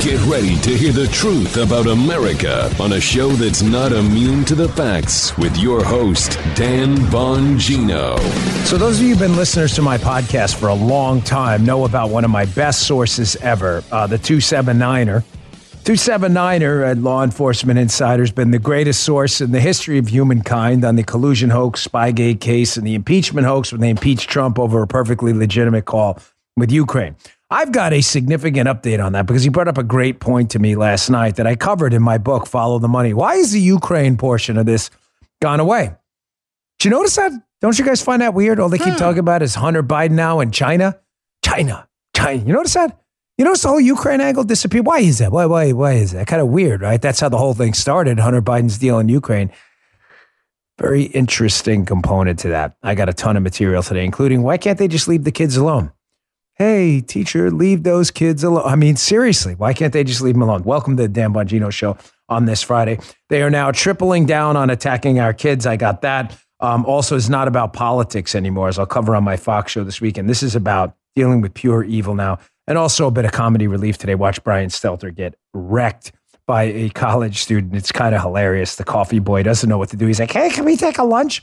Get ready to hear the truth about America on a show that's not immune to the facts with your host, Dan Bongino. So, those of you who've been listeners to my podcast for a long time know about one of my best sources ever, uh, the 279er. 279er at Law Enforcement Insider has been the greatest source in the history of humankind on the collusion hoax, Spygate case, and the impeachment hoax when they impeached Trump over a perfectly legitimate call with Ukraine. I've got a significant update on that because he brought up a great point to me last night that I covered in my book, Follow the Money. Why is the Ukraine portion of this gone away? Did you notice that? Don't you guys find that weird? All they keep hmm. talking about is Hunter Biden now and China. China, China. You notice that? You notice the whole Ukraine angle disappeared? Why is that? Why, why, why is that? Kind of weird, right? That's how the whole thing started. Hunter Biden's deal in Ukraine. Very interesting component to that. I got a ton of material today, including why can't they just leave the kids alone? Hey, teacher, leave those kids alone. I mean, seriously, why can't they just leave them alone? Welcome to the Dan Bongino Show on this Friday. They are now tripling down on attacking our kids. I got that. Um, also, it's not about politics anymore, as I'll cover on my Fox show this weekend. This is about dealing with pure evil now, and also a bit of comedy relief today. Watch Brian Stelter get wrecked by a college student. It's kind of hilarious. The coffee boy doesn't know what to do. He's like, hey, can we take a lunch?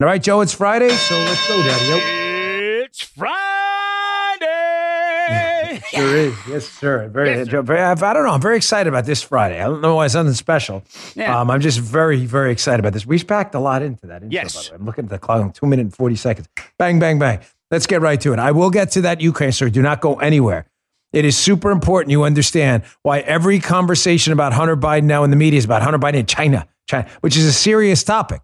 All right, Joe, it's Friday, so let's go, Daddy. It's Friday. sure is. Yes, sir. Very, yes, sir. very, I don't know. I'm very excited about this Friday. I don't know why it's something special. Yeah. Um, I'm just very, very excited about this. We packed a lot into that. Intro, yes. I'm looking at the clock. Two minutes and 40 seconds. Bang, bang, bang. Let's get right to it. I will get to that Ukraine story. Do not go anywhere. It is super important you understand why every conversation about Hunter Biden now in the media is about Hunter Biden in China, China, which is a serious topic.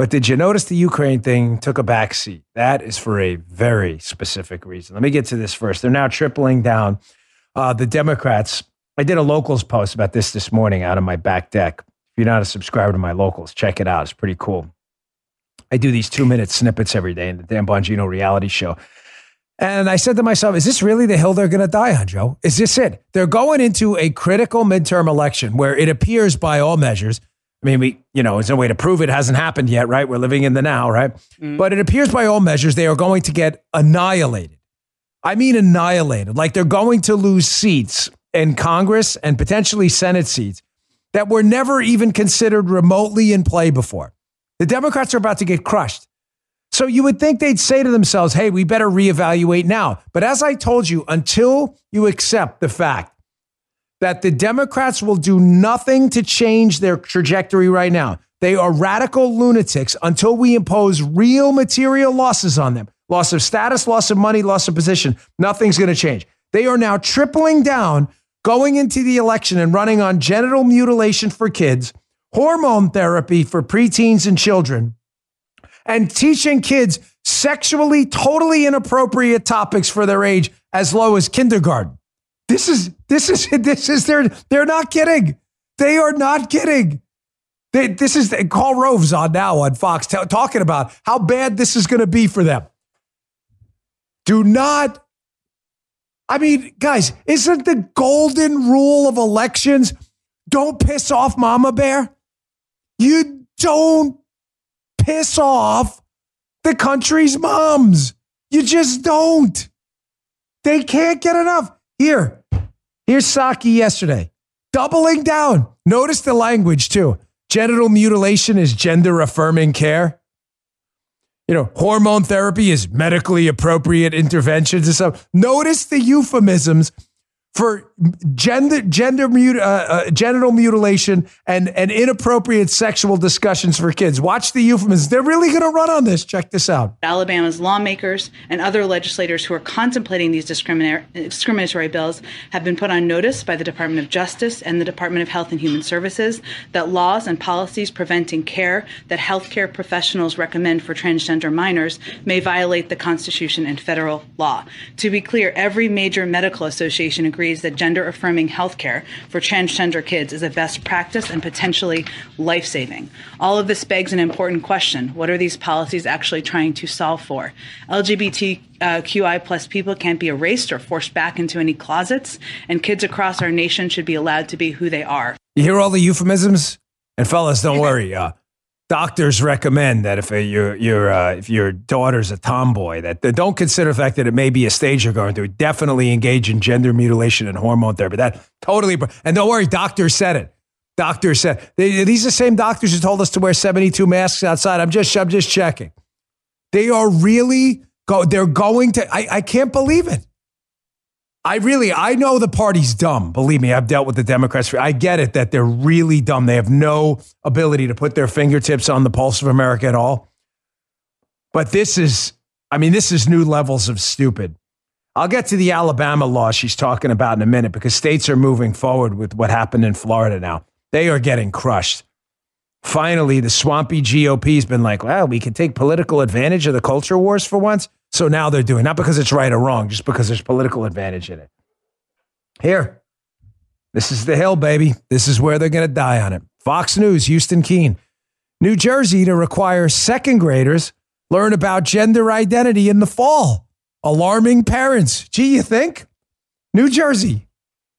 But did you notice the Ukraine thing took a back seat? That is for a very specific reason. Let me get to this first. They're now tripling down. Uh, the Democrats, I did a locals post about this this morning out of my back deck. If you're not a subscriber to my locals, check it out. It's pretty cool. I do these two minute snippets every day in the Dan Bongino reality show. And I said to myself, is this really the hill they're going to die on, Joe? Is this it? They're going into a critical midterm election where it appears, by all measures, I mean, we, you know, there's no way to prove it hasn't happened yet, right? We're living in the now, right? Mm. But it appears by all measures they are going to get annihilated. I mean, annihilated. Like they're going to lose seats in Congress and potentially Senate seats that were never even considered remotely in play before. The Democrats are about to get crushed. So you would think they'd say to themselves, hey, we better reevaluate now. But as I told you, until you accept the fact that the Democrats will do nothing to change their trajectory right now. They are radical lunatics until we impose real material losses on them loss of status, loss of money, loss of position. Nothing's going to change. They are now tripling down, going into the election and running on genital mutilation for kids, hormone therapy for preteens and children, and teaching kids sexually totally inappropriate topics for their age as low as kindergarten. This is this is this is they're they're not kidding. They are not kidding. They, this is Karl Rove's on now on Fox t- talking about how bad this is going to be for them. Do not. I mean, guys, isn't the golden rule of elections don't piss off Mama Bear? You don't piss off the country's moms. You just don't. They can't get enough. Here, Here's Psaki yesterday, doubling down. Notice the language too. Genital mutilation is gender affirming care. you know, hormone therapy is medically appropriate interventions and stuff. Notice the euphemisms for gender, gender uh, uh, genital mutilation and, and inappropriate sexual discussions for kids. Watch the euphemisms. They're really going to run on this. Check this out. Alabama's lawmakers and other legislators who are contemplating these discriminatory bills have been put on notice by the Department of Justice and the Department of Health and Human Services that laws and policies preventing care that healthcare professionals recommend for transgender minors may violate the Constitution and federal law. To be clear, every major medical association agrees agrees that gender affirming healthcare for transgender kids is a best practice and potentially life saving. All of this begs an important question what are these policies actually trying to solve for? LGBTQI plus people can't be erased or forced back into any closets, and kids across our nation should be allowed to be who they are. You hear all the euphemisms? And fellas, don't worry. Uh, doctors recommend that if your your uh, if your daughter's a tomboy, that they don't consider the fact that it may be a stage you're going through. Definitely engage in gender mutilation and hormone therapy. That totally. And don't worry, doctors said it. Doctors said they, these are the same doctors who told us to wear 72 masks outside. I'm just I'm just checking. They are really go. They're going to. I, I can't believe it. I really, I know the party's dumb. Believe me, I've dealt with the Democrats. I get it that they're really dumb. They have no ability to put their fingertips on the pulse of America at all. But this is, I mean, this is new levels of stupid. I'll get to the Alabama law she's talking about in a minute because states are moving forward with what happened in Florida now. They are getting crushed. Finally, the swampy GOP has been like, well, we can take political advantage of the culture wars for once. So now they're doing, not because it's right or wrong, just because there's political advantage in it. Here, this is the hill, baby. This is where they're going to die on it. Fox News, Houston Keene. New Jersey to require second graders learn about gender identity in the fall. Alarming parents. Gee, you think? New Jersey,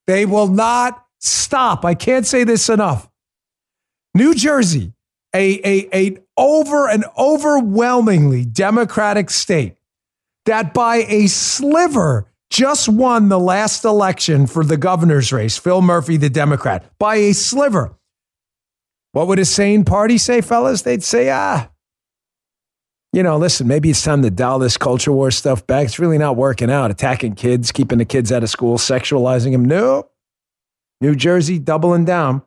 they will not stop. I can't say this enough. New Jersey, a, a, a over an overwhelmingly Democratic state, that by a sliver just won the last election for the governor's race, Phil Murphy, the Democrat, by a sliver. What would a sane party say, fellas? They'd say, ah, you know, listen, maybe it's time to dial this culture war stuff back. It's really not working out. Attacking kids, keeping the kids out of school, sexualizing them. No. New Jersey doubling down.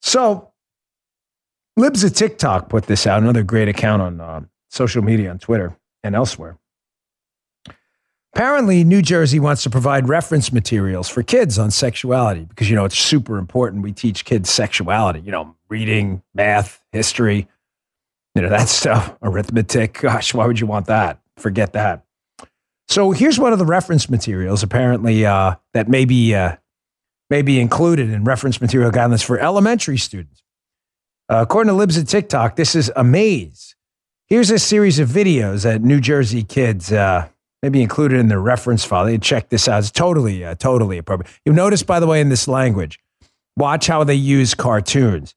So, Libs of TikTok put this out, another great account on uh, social media on Twitter and elsewhere. Apparently, New Jersey wants to provide reference materials for kids on sexuality because, you know, it's super important. We teach kids sexuality, you know, reading, math, history, you know, that stuff, arithmetic. Gosh, why would you want that? Forget that. So here's one of the reference materials, apparently, uh, that may be, uh, may be included in reference material guidelines for elementary students. Uh, according to Libs at TikTok, this is a maze Here's a series of videos that New Jersey kids uh, maybe included in their reference file. They check this out. It's totally, uh, totally appropriate. You'll notice, by the way, in this language, watch how they use cartoons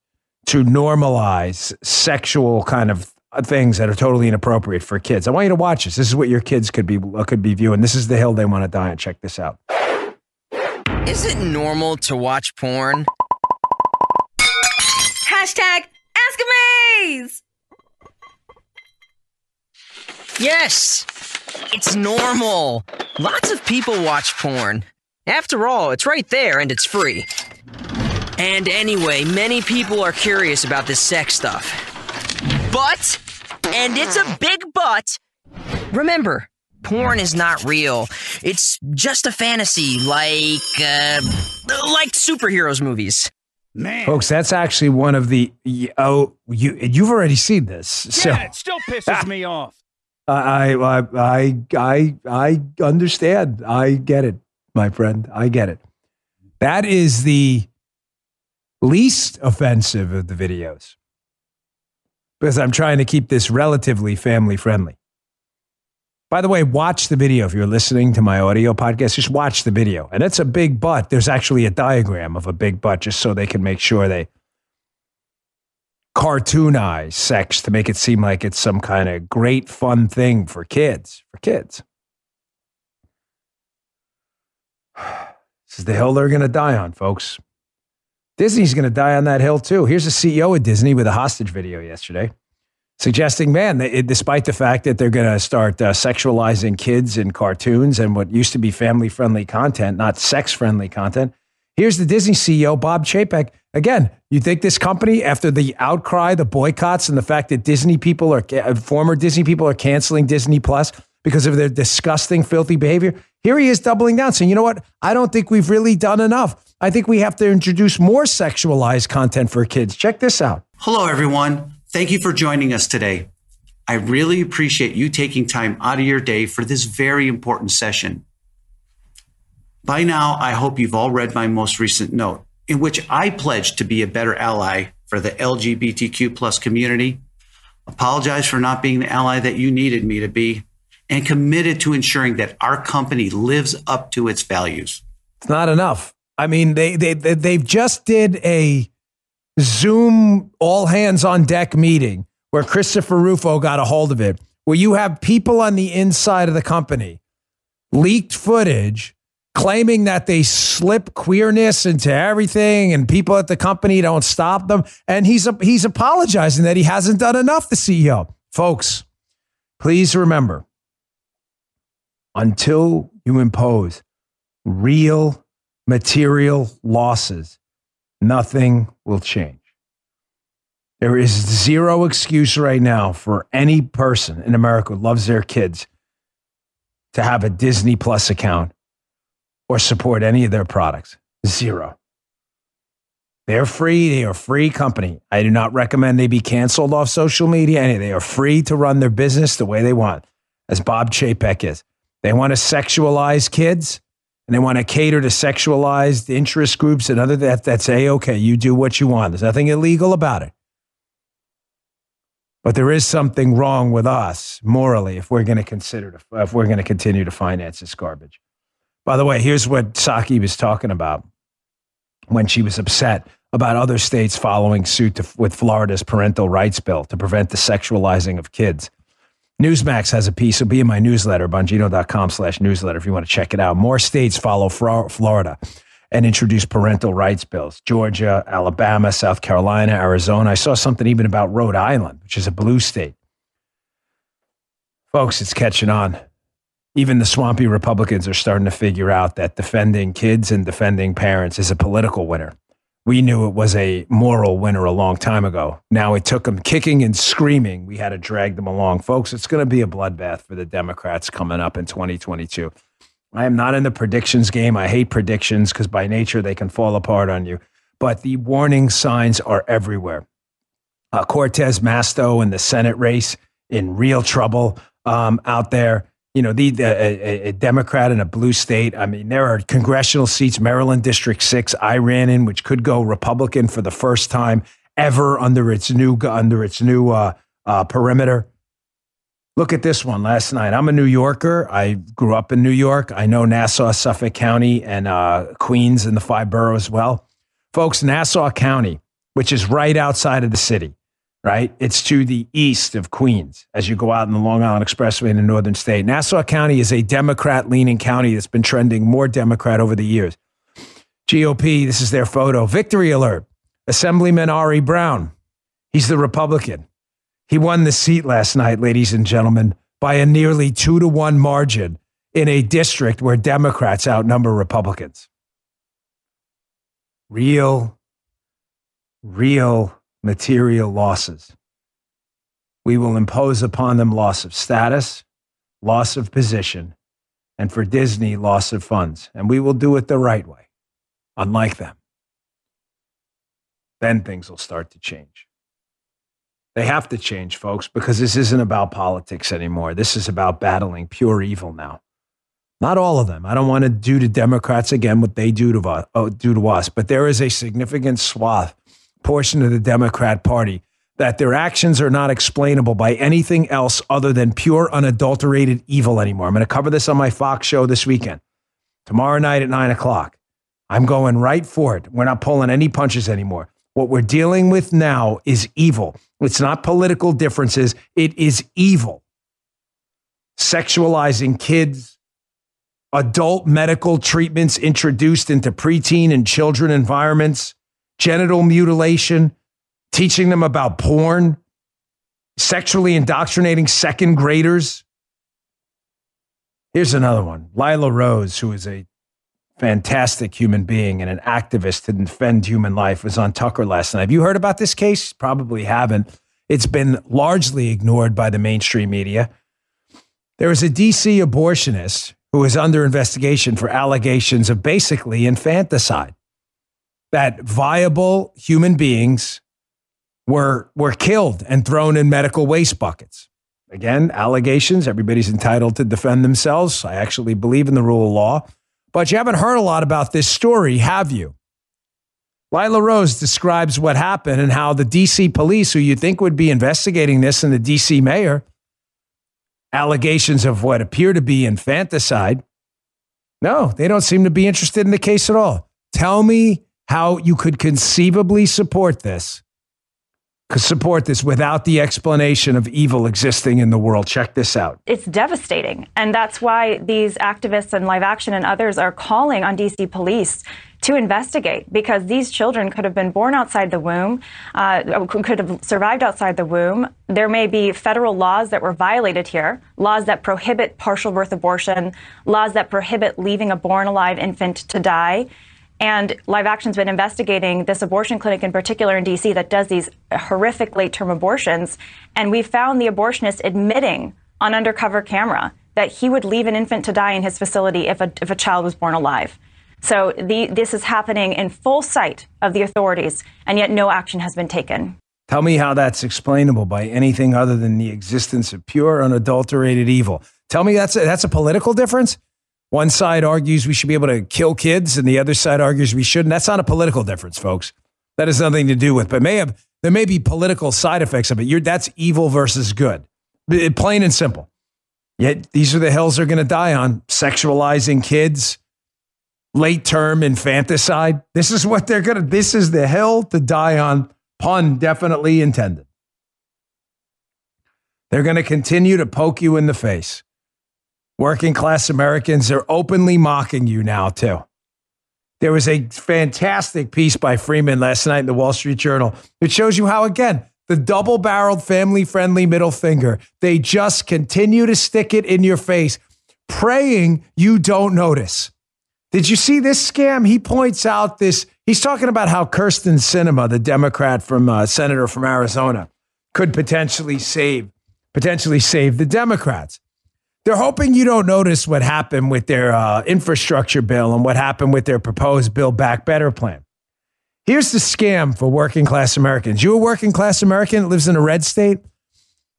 to normalize sexual kind of things that are totally inappropriate for kids. I want you to watch this. This is what your kids could be could be viewing. This is the hill they want to die on. Check this out. Is it normal to watch porn? Hashtag Ask Amaze! Yes, it's normal. Lots of people watch porn. After all, it's right there and it's free. And anyway, many people are curious about this sex stuff. But, and it's a big but, remember, porn is not real. It's just a fantasy, like, uh, like superheroes movies. Man. Folks, that's actually one of the oh you you've already seen this. So yeah, it still pisses me off. I, I, I, I, understand. I get it, my friend. I get it. That is the least offensive of the videos because I'm trying to keep this relatively family friendly. By the way, watch the video if you're listening to my audio podcast. Just watch the video. And it's a big butt. There's actually a diagram of a big butt just so they can make sure they cartoonize sex to make it seem like it's some kind of great fun thing for kids. For kids. This is the hill they're going to die on, folks. Disney's going to die on that hill too. Here's the CEO of Disney with a hostage video yesterday suggesting, man, that despite the fact that they're going to start uh, sexualizing kids in cartoons and what used to be family friendly content, not sex friendly content. Here's the Disney CEO, Bob Chapek. Again, you think this company, after the outcry, the boycotts, and the fact that Disney people are, uh, former Disney people are canceling Disney Plus because of their disgusting, filthy behavior, here he is doubling down, saying, you know what? I don't think we've really done enough. I think we have to introduce more sexualized content for kids. Check this out. Hello, everyone. Thank you for joining us today. I really appreciate you taking time out of your day for this very important session. By now, I hope you've all read my most recent note, in which I pledged to be a better ally for the LGBTQ plus community, apologize for not being the ally that you needed me to be, and committed to ensuring that our company lives up to its values. It's not enough. I mean, they they they've just did a Zoom all hands on deck meeting where Christopher Rufo got a hold of it, where you have people on the inside of the company leaked footage claiming that they slip queerness into everything and people at the company don't stop them. And he's, he's apologizing that he hasn't done enough, the CEO. Folks, please remember until you impose real material losses nothing will change. There is zero excuse right now for any person in America who loves their kids to have a Disney Plus account or support any of their products. Zero. They're free. They are free company. I do not recommend they be canceled off social media. Any, they are free to run their business the way they want, as Bob Chapek is. They want to sexualize kids and they want to cater to sexualized interest groups and other that that's a okay. You do what you want. There's nothing illegal about it. But there is something wrong with us morally if we're going to consider to, if we're going to continue to finance this garbage. By the way, here's what Psaki was talking about when she was upset about other states following suit to, with Florida's parental rights bill to prevent the sexualizing of kids. Newsmax has a piece. It'll be in my newsletter, bongino.com slash newsletter if you want to check it out. More states follow Florida and introduce parental rights bills. Georgia, Alabama, South Carolina, Arizona. I saw something even about Rhode Island, which is a blue state. Folks, it's catching on. Even the swampy Republicans are starting to figure out that defending kids and defending parents is a political winner we knew it was a moral winner a long time ago. Now it took them kicking and screaming. We had to drag them along. Folks, it's going to be a bloodbath for the Democrats coming up in 2022. I am not in the predictions game. I hate predictions because by nature they can fall apart on you. But the warning signs are everywhere. Uh, Cortez Masto in the Senate race in real trouble um, out there you know, the, the a, a, Democrat in a blue state. I mean, there are congressional seats, Maryland District Six, I ran in, which could go Republican for the first time ever under its new under its new uh, uh, perimeter. Look at this one last night. I'm a New Yorker. I grew up in New York. I know Nassau, Suffolk County, and uh, Queens and the five boroughs well. Folks, Nassau County, which is right outside of the city, right? It's to the east of Queens as you go out in the Long Island Expressway in the northern state. Nassau County is a Democrat leaning county that's been trending more Democrat over the years. GOP, this is their photo. Victory alert. Assemblyman Ari Brown. He's the Republican. He won the seat last night, ladies and gentlemen, by a nearly two to one margin in a district where Democrats outnumber Republicans. Real, real material losses. We will impose upon them loss of status, loss of position, and for Disney, loss of funds. And we will do it the right way, unlike them. Then things will start to change. They have to change, folks, because this isn't about politics anymore. This is about battling pure evil now. Not all of them. I don't want to do to Democrats again what they do to us, uh, do to us, but there is a significant swath portion of the Democrat Party that their actions are not explainable by anything else other than pure, unadulterated evil anymore. I'm going to cover this on my Fox show this weekend, tomorrow night at nine o'clock. I'm going right for it. We're not pulling any punches anymore. What we're dealing with now is evil. It's not political differences, it is evil. Sexualizing kids, adult medical treatments introduced into preteen and children environments genital mutilation, teaching them about porn, sexually indoctrinating second graders. Here's another one Lila Rose, who is a fantastic human being and an activist to defend human life, was on Tucker last night. Have you heard about this case? Probably haven't. It's been largely ignored by the mainstream media. There was a DC abortionist who is under investigation for allegations of basically infanticide, that viable human beings were, were killed and thrown in medical waste buckets. Again, allegations. Everybody's entitled to defend themselves. I actually believe in the rule of law. But you haven't heard a lot about this story, have you? Lila Rose describes what happened and how the DC police, who you think would be investigating this, and the DC mayor, allegations of what appear to be infanticide. No, they don't seem to be interested in the case at all. Tell me how you could conceivably support this could support this without the explanation of evil existing in the world. Check this out. It's devastating. And that's why these activists and Live Action and others are calling on DC police to investigate because these children could have been born outside the womb, uh, could have survived outside the womb. There may be federal laws that were violated here, laws that prohibit partial birth abortion, laws that prohibit leaving a born alive infant to die. And Live Action's been investigating this abortion clinic in particular in DC that does these horrific late term abortions. And we found the abortionist admitting on undercover camera that he would leave an infant to die in his facility if a, if a child was born alive. So the, this is happening in full sight of the authorities, and yet no action has been taken. Tell me how that's explainable by anything other than the existence of pure, unadulterated evil. Tell me that's a, that's a political difference? One side argues we should be able to kill kids, and the other side argues we shouldn't. That's not a political difference, folks. That has nothing to do with, but may have there may be political side effects of it. You're, that's evil versus good, plain and simple. Yet these are the hills they're going to die on: sexualizing kids, late term infanticide. This is what they're going to. This is the hill to die on. Pun definitely intended. They're going to continue to poke you in the face working class Americans are openly mocking you now, too. There was a fantastic piece by Freeman last night in the Wall Street Journal. It shows you how, again, the double barreled, family friendly middle finger, they just continue to stick it in your face, praying you don't notice. Did you see this scam? He points out this. He's talking about how Kyrsten Sinema, the Democrat from uh, senator from Arizona, could potentially save potentially save the Democrats. They're hoping you don't notice what happened with their uh, infrastructure bill and what happened with their proposed Build Back Better plan. Here's the scam for working class Americans. You a working class American that lives in a red state?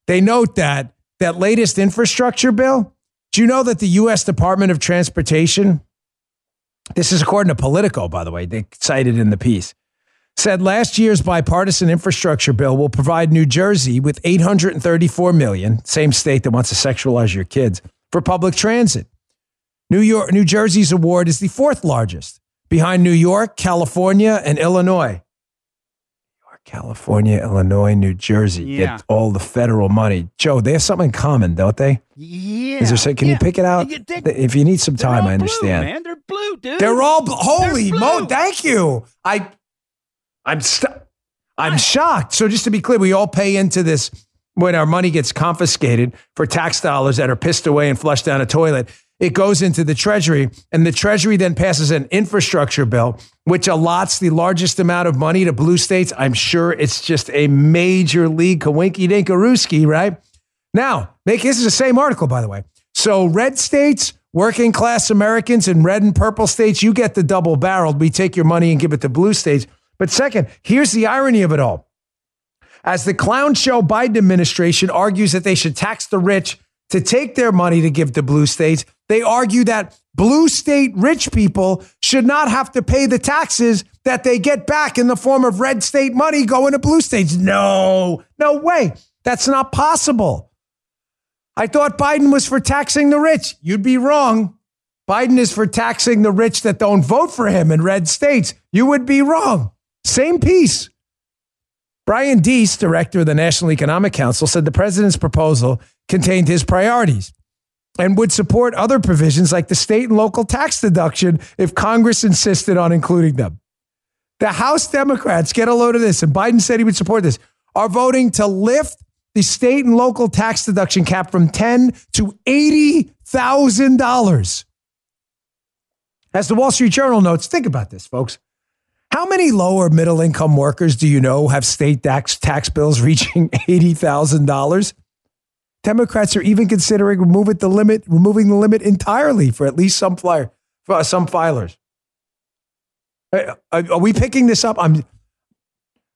They note that that latest infrastructure bill. Do you know that the U.S. Department of Transportation, this is according to Politico, by the way, they cited in the piece, said last year's bipartisan infrastructure bill will provide New Jersey with 834 million, same state that wants to sexualize your kids, for public transit. New York, New Jersey's award is the fourth largest, behind New York, California, and Illinois. New York, California, Illinois, New Jersey Yeah. get all the federal money. Joe, they have something in common, don't they? Yeah. Is there? Can you pick it out? Yeah, they- If you need some time, I understand. Blue, man, they're blue, dude. They're all holy They're mo. Thank you. I, I'm st- I'm shocked. So just to be clear, we all pay into this when our money gets confiscated for tax dollars that are pissed away and flushed down a toilet. It goes into the treasury, and the treasury then passes an infrastructure bill, which allots the largest amount of money to blue states. I'm sure it's just a major league kawinky dinkarooski, right? Now, make this is the same article, by the way. So red states, working class Americans, and red and purple states, you get the double barreled. We take your money and give it to blue states. But second, here's the irony of it all. As the clown show Biden administration argues that they should tax the rich to take their money to give to blue states, they argue that blue state rich people should not have to pay the taxes that they get back in the form of red state money going to blue states. No, no way. That's not possible. I thought Biden was for taxing the rich. You'd be wrong. Biden is for taxing the rich that don't vote for him in red states. You would be wrong. Same piece. Brian Deese, director of the National Economic Council, said the president's proposal contained his priorities and would support other provisions like the state and local tax deduction if Congress insisted on including them. The House Democrats, get a load of this, and Biden said he would support this, are voting to lift the state and local tax deduction cap from ten to eighty thousand dollars. As the Wall Street Journal notes, think about this, folks. How many lower middle income workers do you know have state tax, tax bills reaching $80,000? Democrats are even considering removing the limit, removing the limit entirely for at least some flyer, for uh, some filers. Uh, are we picking this up? I'm,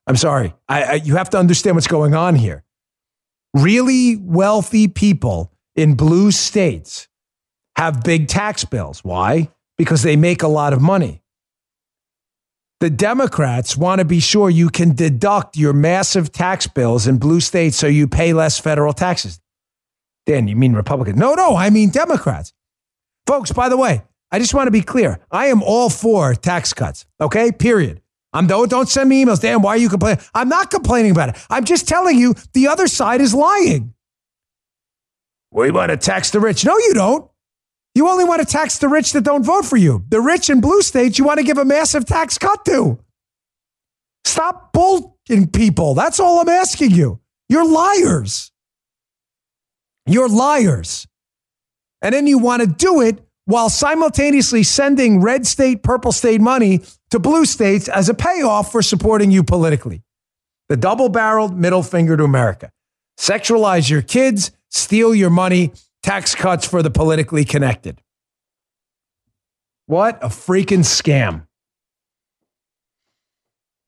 I'm sorry. I, I, you have to understand what's going on here. Really wealthy people in blue states have big tax bills. Why? Because they make a lot of money. The Democrats want to be sure you can deduct your massive tax bills in blue states so you pay less federal taxes. Dan, you mean Republicans? No, no, I mean Democrats. Folks, by the way, I just want to be clear. I am all for tax cuts, okay? Period. I'm don't don't send me emails. Dan, why are you complaining? I'm not complaining about it. I'm just telling you the other side is lying. We want to tax the rich. No, you don't. You only want to tax the rich that don't vote for you. The rich in blue states, you want to give a massive tax cut to. Stop bullying people. That's all I'm asking you. You're liars. You're liars. And then you want to do it while simultaneously sending red state, purple state money to blue states as a payoff for supporting you politically. The double barreled middle finger to America. Sexualize your kids, steal your money, tax cuts for the politically connected. What a freaking scam.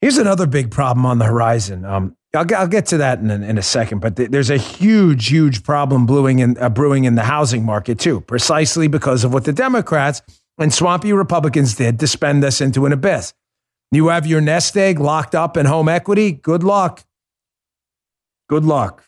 Here's another big problem on the horizon. Um, I'll, I'll get to that in a, in a second, but th- there's a huge, huge problem brewing in, uh, brewing in the housing market too, precisely because of what the Democrats and swampy Republicans did to spend us into an abyss. You have your nest egg locked up in home equity. Good luck. Good luck.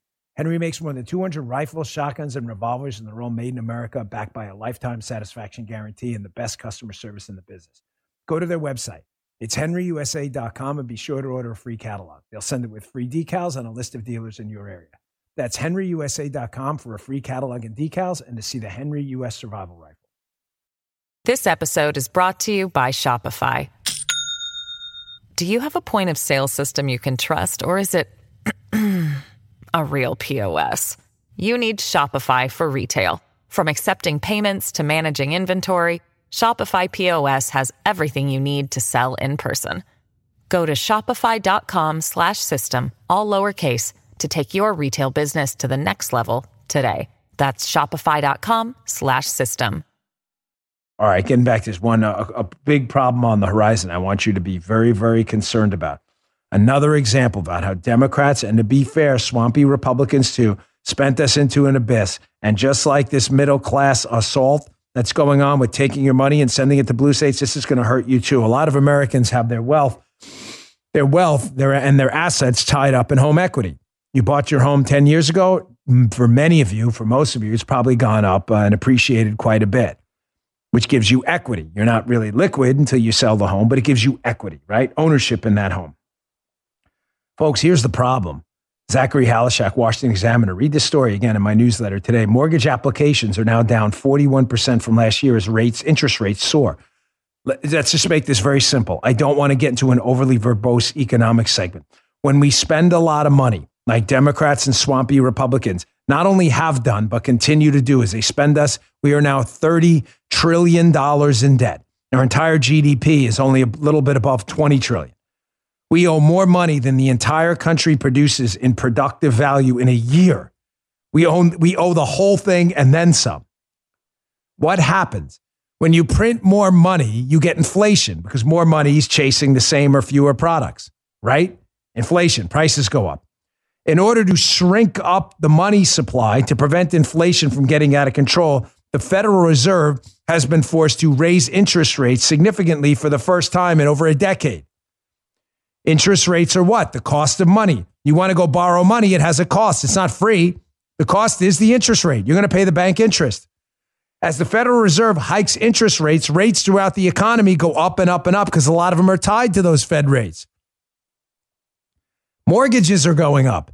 Henry makes more than 200 rifles, shotguns, and revolvers, and they're all made in America, backed by a lifetime satisfaction guarantee and the best customer service in the business. Go to their website it's henryusa.com and be sure to order a free catalog. They'll send it with free decals and a list of dealers in your area. That's henryusa.com for a free catalog and decals and to see the Henry US Survival Rifle. This episode is brought to you by Shopify. Do you have a point of sale system you can trust or is it a real POS? You need Shopify for retail. From accepting payments to managing inventory, Shopify POS has everything you need to sell in person. Go to shopify.com slash system, all lowercase, to take your retail business to the next level today. That's shopify.com slash system. All right, getting back to this one, uh, a, a big problem on the horizon I want you to be very, very concerned about. Another example about how Democrats, and to be fair, swampy Republicans too, spent us into an abyss. And just like this middle class assault, that's going on with taking your money and sending it to blue states, this is going to hurt you too. A lot of Americans have their wealth, their wealth, their and their assets tied up in home equity. You bought your home 10 years ago. For many of you, for most of you, it's probably gone up uh, and appreciated quite a bit, which gives you equity. You're not really liquid until you sell the home, but it gives you equity, right? Ownership in that home. Folks, here's the problem Zachary Halaschak, Washington Examiner. Read this story again in my newsletter today. Mortgage applications are now down 41% from last year as rates, interest rates soar. Let's just make this very simple. I don't want to get into an overly verbose economic segment. When we spend a lot of money, like Democrats and swampy Republicans not only have done, but continue to do as they spend us, we are now $30 trillion in debt. Our entire GDP is only a little bit above 20 trillion. We owe more money than the entire country produces in productive value in a year. We own we owe the whole thing and then some. What happens? When you print more money, you get inflation because more money is chasing the same or fewer products, right? Inflation, prices go up. In order to shrink up the money supply to prevent inflation from getting out of control, the Federal Reserve has been forced to raise interest rates significantly for the first time in over a decade. Interest rates are what? The cost of money. You want to go borrow money, it has a cost. It's not free. The cost is the interest rate. You're going to pay the bank interest. As the Federal Reserve hikes interest rates, rates throughout the economy go up and up and up because a lot of them are tied to those Fed rates. Mortgages are going up.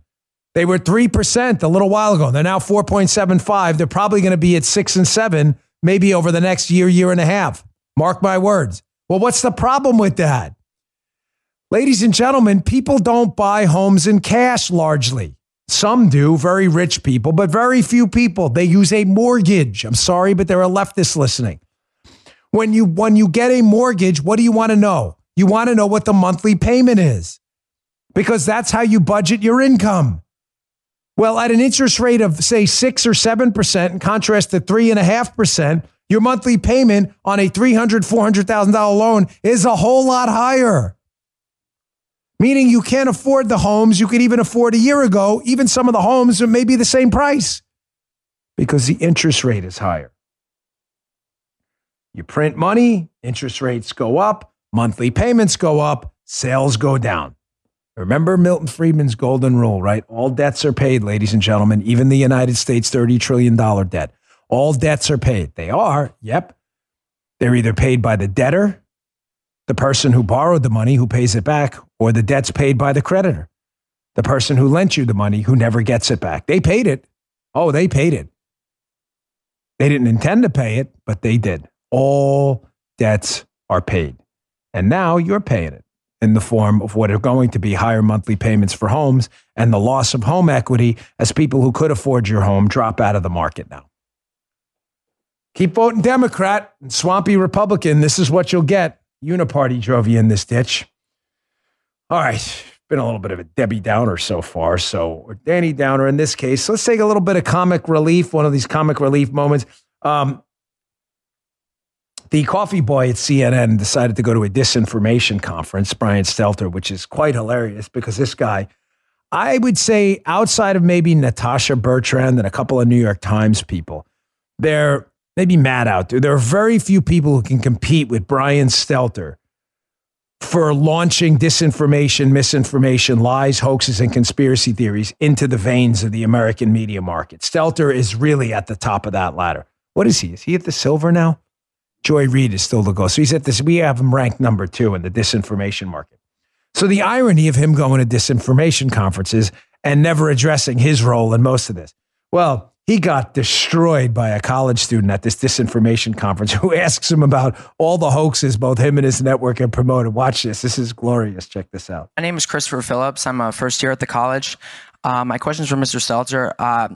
They were 3% a little while ago. They're now 4.75. They're probably going to be at 6 and 7 maybe over the next year, year and a half. Mark my words. Well, what's the problem with that? Ladies and gentlemen, people don't buy homes in cash largely. Some do, very rich people, but very few people. They use a mortgage. I'm sorry, but there are leftists listening. When you when you get a mortgage, what do you want to know? You want to know what the monthly payment is. Because that's how you budget your income. Well, at an interest rate of say six or seven percent, in contrast to three and a half percent, your monthly payment on a three hundred, four hundred thousand dollar loan is a whole lot higher meaning you can't afford the homes you could even afford a year ago. Even some of the homes are maybe the same price because the interest rate is higher. You print money, interest rates go up, monthly payments go up, sales go down. Remember Milton Friedman's golden rule, right? All debts are paid, ladies and gentlemen, even the United States $30 trillion debt. All debts are paid. They are, yep. They're either paid by the debtor the person who borrowed the money who pays it back, or the debt's paid by the creditor, the person who lent you the money who never gets it back. They paid it. Oh, they paid it. They didn't intend to pay it, but they did. All debts are paid. And now you're paying it in the form of what are going to be higher monthly payments for homes and the loss of home equity as people who could afford your home drop out of the market now. Keep voting Democrat and swampy Republican. This is what you'll get. Uniparty drove you in this ditch. All right, been a little bit of a Debbie Downer so far. So, or Danny Downer in this case. So let's take a little bit of comic relief, one of these comic relief moments. Um, the coffee boy at CNN decided to go to a disinformation conference, Brian Stelter, which is quite hilarious because this guy, I would say, outside of maybe Natasha Bertrand and a couple of New York Times people, they're maybe mad out there. There are very few people who can compete with Brian Stelter for launching disinformation, misinformation, lies, hoaxes, and conspiracy theories into the veins of the American media market. Stelter is really at the top of that ladder. What is he? Is he at the silver now? Joy Reid is still the goal. So he's at this. We have him ranked number two in the disinformation market. So the irony of him going to disinformation conferences and never addressing his role in most of this. Well, he got destroyed by a college student at this disinformation conference who asks him about all the hoaxes both him and his network have promoted. Watch this. This is glorious. Check this out. My name is Christopher Phillips. I'm a first year at the college. Uh, my question is for Mr. Stelter. Uh,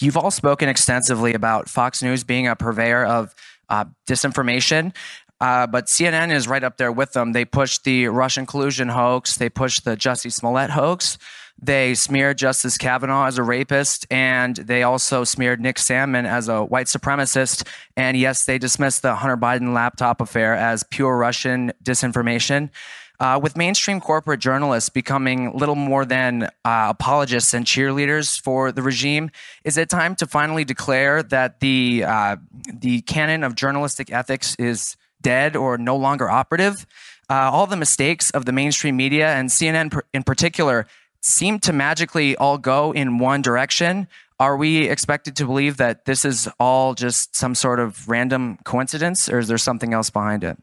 you've all spoken extensively about Fox News being a purveyor of uh, disinformation. Uh, but CNN is right up there with them. They pushed the Russian collusion hoax. They pushed the Jussie Smollett hoax. They smeared Justice Kavanaugh as a rapist, and they also smeared Nick Sandmann as a white supremacist. And yes, they dismissed the Hunter Biden laptop affair as pure Russian disinformation. Uh, with mainstream corporate journalists becoming little more than uh, apologists and cheerleaders for the regime, is it time to finally declare that the uh, the canon of journalistic ethics is dead or no longer operative? Uh, all the mistakes of the mainstream media and CNN in particular seem to magically all go in one direction. Are we expected to believe that this is all just some sort of random coincidence, or is there something else behind it?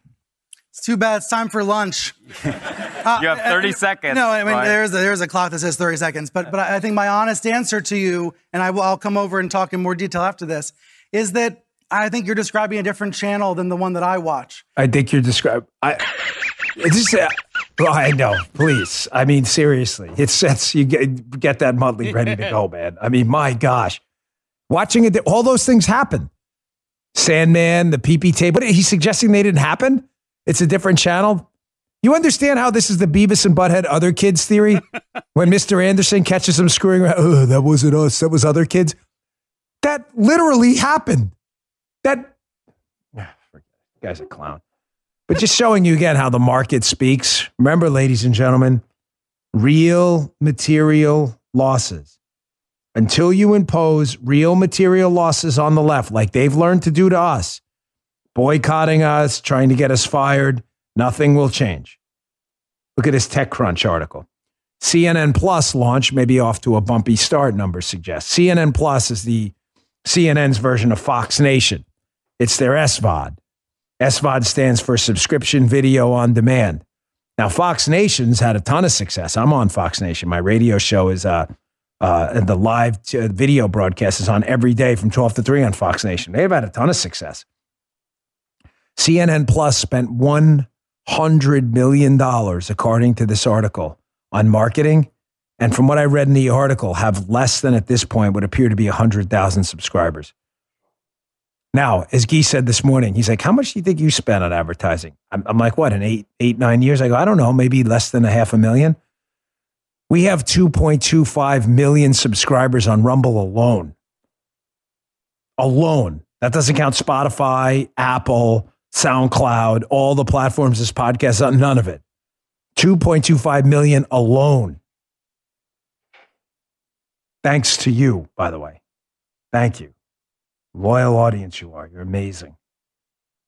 It's too bad. It's time for lunch. Uh, you have 30 uh, seconds. No, I mean there's a, there's a clock that says 30 seconds, but but I think my honest answer to you, and I will I'll come over and talk in more detail after this, is that I think you're describing a different channel than the one that I watch. I think you're describing. I just. Well, I know. Please. I mean, seriously. It's it's you get get that Muttley ready to go, man. I mean, my gosh, watching it, all those things happen. Sandmann, the PP tape. What he's suggesting they didn't happen. It's a different channel. You understand how this is the Beavis and Butthead other kids theory? when Mr. Anderson catches them screwing around, oh, that wasn't us, that was other kids. That literally happened. That guy's a clown. But just showing you again how the market speaks. Remember, ladies and gentlemen, real material losses. Until you impose real material losses on the left, like they've learned to do to us, boycotting us, trying to get us fired, nothing will change. Look at this TechCrunch article. CNN Plus launch may be off to a bumpy start, numbers suggest. CNN Plus is the CNN's version of Fox Nation. It's their SVOD. SVOD stands for subscription video on demand. Now, Fox Nation's had a ton of success. I'm on Fox Nation. My radio show is uh, uh, the live t- video broadcast is on every day from 12 to 3 on Fox Nation. They've had a ton of success. CNN Plus spent $100 million, according to this article, on marketing. And from what I read in the article, have less than at this point would appear to be 100,000 subscribers. Now, as Guy said this morning, he's like, How much do you think you spent on advertising? I'm, I'm like, What, in eight, eight, nine years? I go, I don't know, maybe less than a half a million. We have 2.25 million subscribers on Rumble alone. Alone. That doesn't count Spotify, Apple, SoundCloud, all the platforms this podcast on, none of it. 2.25 million alone. Thanks to you, by the way. Thank you. Loyal audience you are. You're amazing.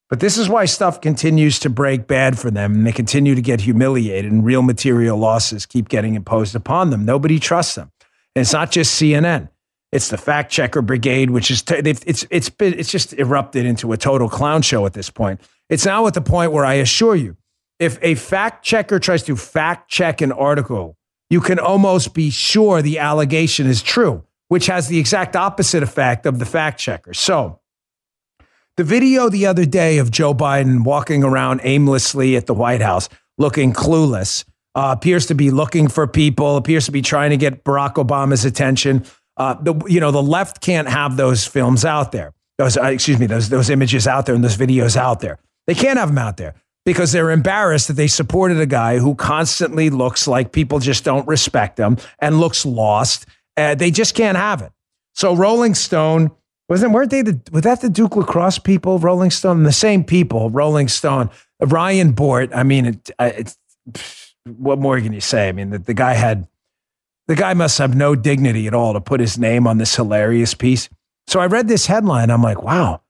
But this is why stuff continues to break bad for them and they continue to get humiliated and real material losses keep getting imposed upon them. Nobody trusts them. And it's not just CNN. It's the fact checker brigade, which is t- it's it's been it's just erupted into a total clown show at this point. It's now at the point where I assure you, if a fact checker tries to fact check an article, you can almost be sure the allegation is true, which has the exact opposite effect of the fact checker. So, the video the other day of Joe Biden walking around aimlessly at the White House, looking clueless, uh, appears to be looking for people, appears to be trying to get Barack Obama's attention. Uh, the you know the left can't have those films out there. Those uh, excuse me, those those images out there and those videos out there. They can't have them out there because they're embarrassed that they supported a guy who constantly looks like people just don't respect him and looks lost. Uh, they just can't have it. So Rolling Stone wasn't weren't they the was that the Duke lacrosse people? Rolling Stone, the same people. Rolling Stone, Ryan Bort. I mean, it, it's what more can you say? I mean, the, the guy had the guy must have no dignity at all to put his name on this hilarious piece. So I read this headline. I'm like, wow,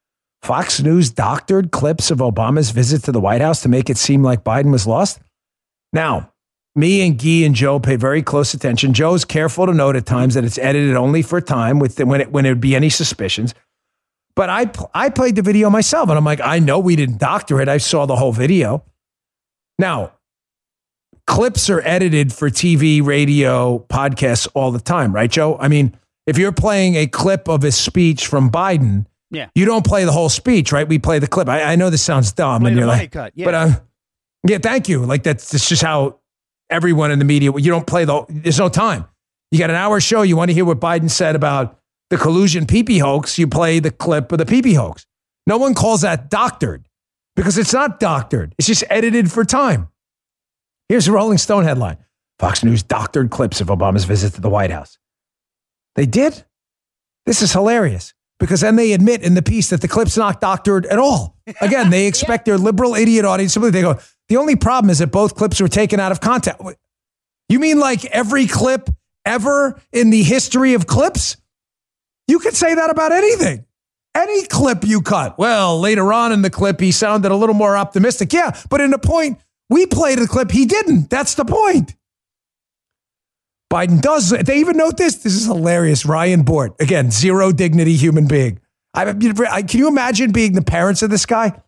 Fox News doctored clips of Obama's visit to the White House to make it seem like Biden was lost. Now, me and Guy and Joe pay very close attention. Joe's careful to note at times that it's edited only for time with the, when it when it would be any suspicions. But I I played the video myself, and I'm like, I know we didn't doctor it. I saw the whole video. Now, clips are edited for TV, radio, podcasts all the time, right, Joe? I mean, if you're playing a clip of a speech from Biden, yeah. you don't play the whole speech, right? We play the clip. I, I know this sounds dumb, Play and you're like, cut, yeah. but uh, yeah, thank you. Like that's, that's just how everyone in the media. You don't play the. There's no time. You got an hour show. You want to hear what Biden said about the collusion PP hoax. You play the clip of the PP hoax. No one calls that doctored because it's not doctored. It's just edited for time. Here's a Rolling Stone headline Fox News doctored clips of Obama's visit to the White House. They did? This is hilarious because then they admit in the piece that the clip's not doctored at all. Again, they expect their liberal idiot audience to believe. They go, the only problem is that both clips were taken out of context. You mean like every clip ever in the history of clips? You could say that about anything. Any clip you cut. Well, later on in the clip, he sounded a little more optimistic. Yeah, but in the point, we played a clip, he didn't. That's the point. Biden does. They even note this. This is hilarious. Ryan Bort, again, zero dignity human being. I, I, can you imagine being the parents of this guy?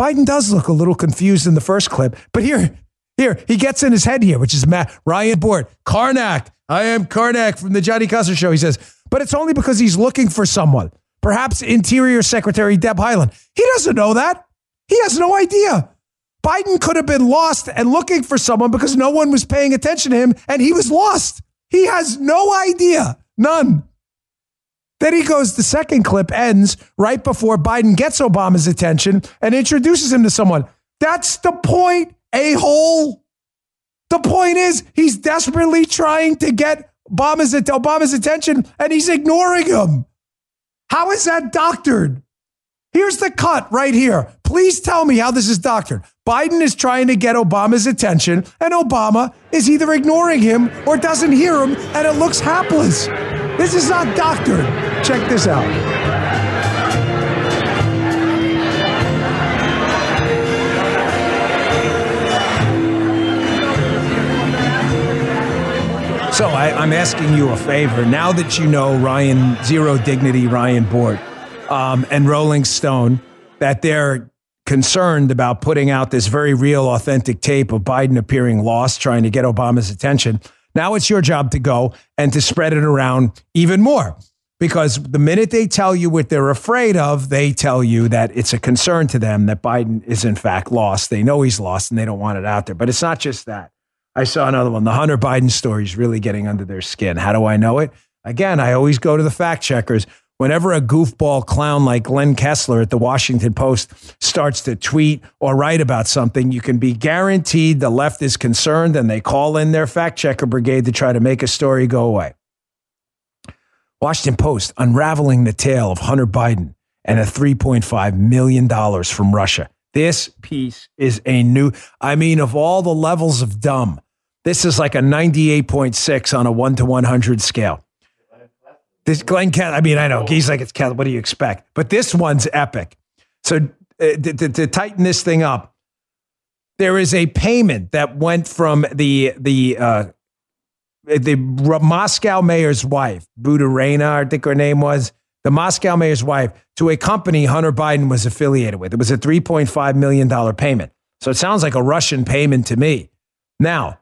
Biden does look a little confused in the first clip, but here, here, he gets in his head here, which is Matt Ryan Bort, Karnak. I am Karnak from the Johnny Carson show. He says, but it's only because he's looking for someone, perhaps Interior Secretary Deb Haaland. He doesn't know that. He has no idea. Biden could have been lost and looking for someone because no one was paying attention to him and he was lost. He has no idea. None. Then he goes, the second clip ends right before Biden gets Obama's attention and introduces him to someone. That's the point, a hole. The point is, he's desperately trying to get Obama's, Obama's attention and he's ignoring him. How is that doctored? Here's the cut right here. Please tell me how this is doctored. Biden is trying to get Obama's attention, and Obama is either ignoring him or doesn't hear him, and it looks hapless. This is not doctored. Check this out. So I, I'm asking you a favor. Now that you know Ryan, Zero Dignity, Ryan Bort, um, and Rolling Stone, that they're concerned about putting out this very real, authentic tape of Biden appearing lost, trying to get Obama's attention. Now it's your job to go and to spread it around even more. Because the minute they tell you what they're afraid of, they tell you that it's a concern to them that Biden is in fact lost. They know he's lost and they don't want it out there. But it's not just that. I saw another one. The Hunter Biden story is really getting under their skin. How do I know it? Again, I always go to the fact checkers. Whenever a goofball clown like Glenn Kessler at the Washington Post starts to tweet or write about something, you can be guaranteed the left is concerned and they call in their fact checker brigade to try to make a story go away. Washington Post unraveling the tale of Hunter Biden and a $3.5 million from Russia. This piece is a new, I mean, of all the levels of dumb, this is like a 98.6 on a 1 to 100 scale. This Glenn Cat, I mean, I know he's like it's Cat. What do you expect? But this one's epic. So uh, to, to, to tighten this thing up, there is a payment that went from the the uh, the Moscow mayor's wife, Baturina, I think her name was, the Moscow mayor's wife, to a company Hunter Biden was affiliated with. It was a $3.5 million payment. So it sounds like a Russian payment to me. Now,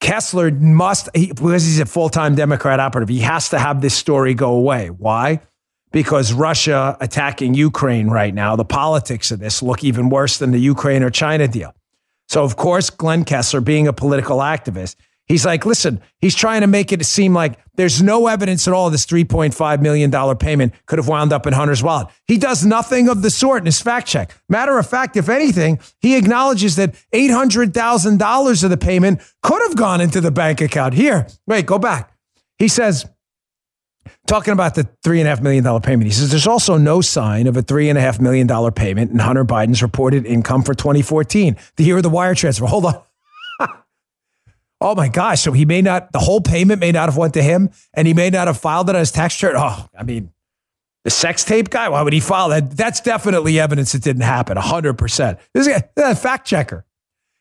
Kessler must, he, because he's a full time Democrat operative, he has to have this story go away. Why? Because Russia attacking Ukraine right now, the politics of this look even worse than the Ukraine or China deal. So, of course, Glenn Kessler, being a political activist, He's like, listen, he's trying to make it seem like there's no evidence at all this $3.5 million payment could have wound up in Hunter's wallet. He does nothing of the sort in his fact check. Matter of fact, if anything, he acknowledges that $800,000 of the payment could have gone into the bank account. Here, wait, go back. He says, talking about the $3.5 million payment, he says, there's also no sign of a $3.5 million payment in Hunter Biden's reported income for 2014, the year of the wire transfer. Hold on. Oh my gosh. So he may not, the whole payment may not have went to him and he may not have filed it on his tax return. Oh, I mean, the sex tape guy, why would he file that? That's definitely evidence it didn't happen, 100%. This is a fact checker.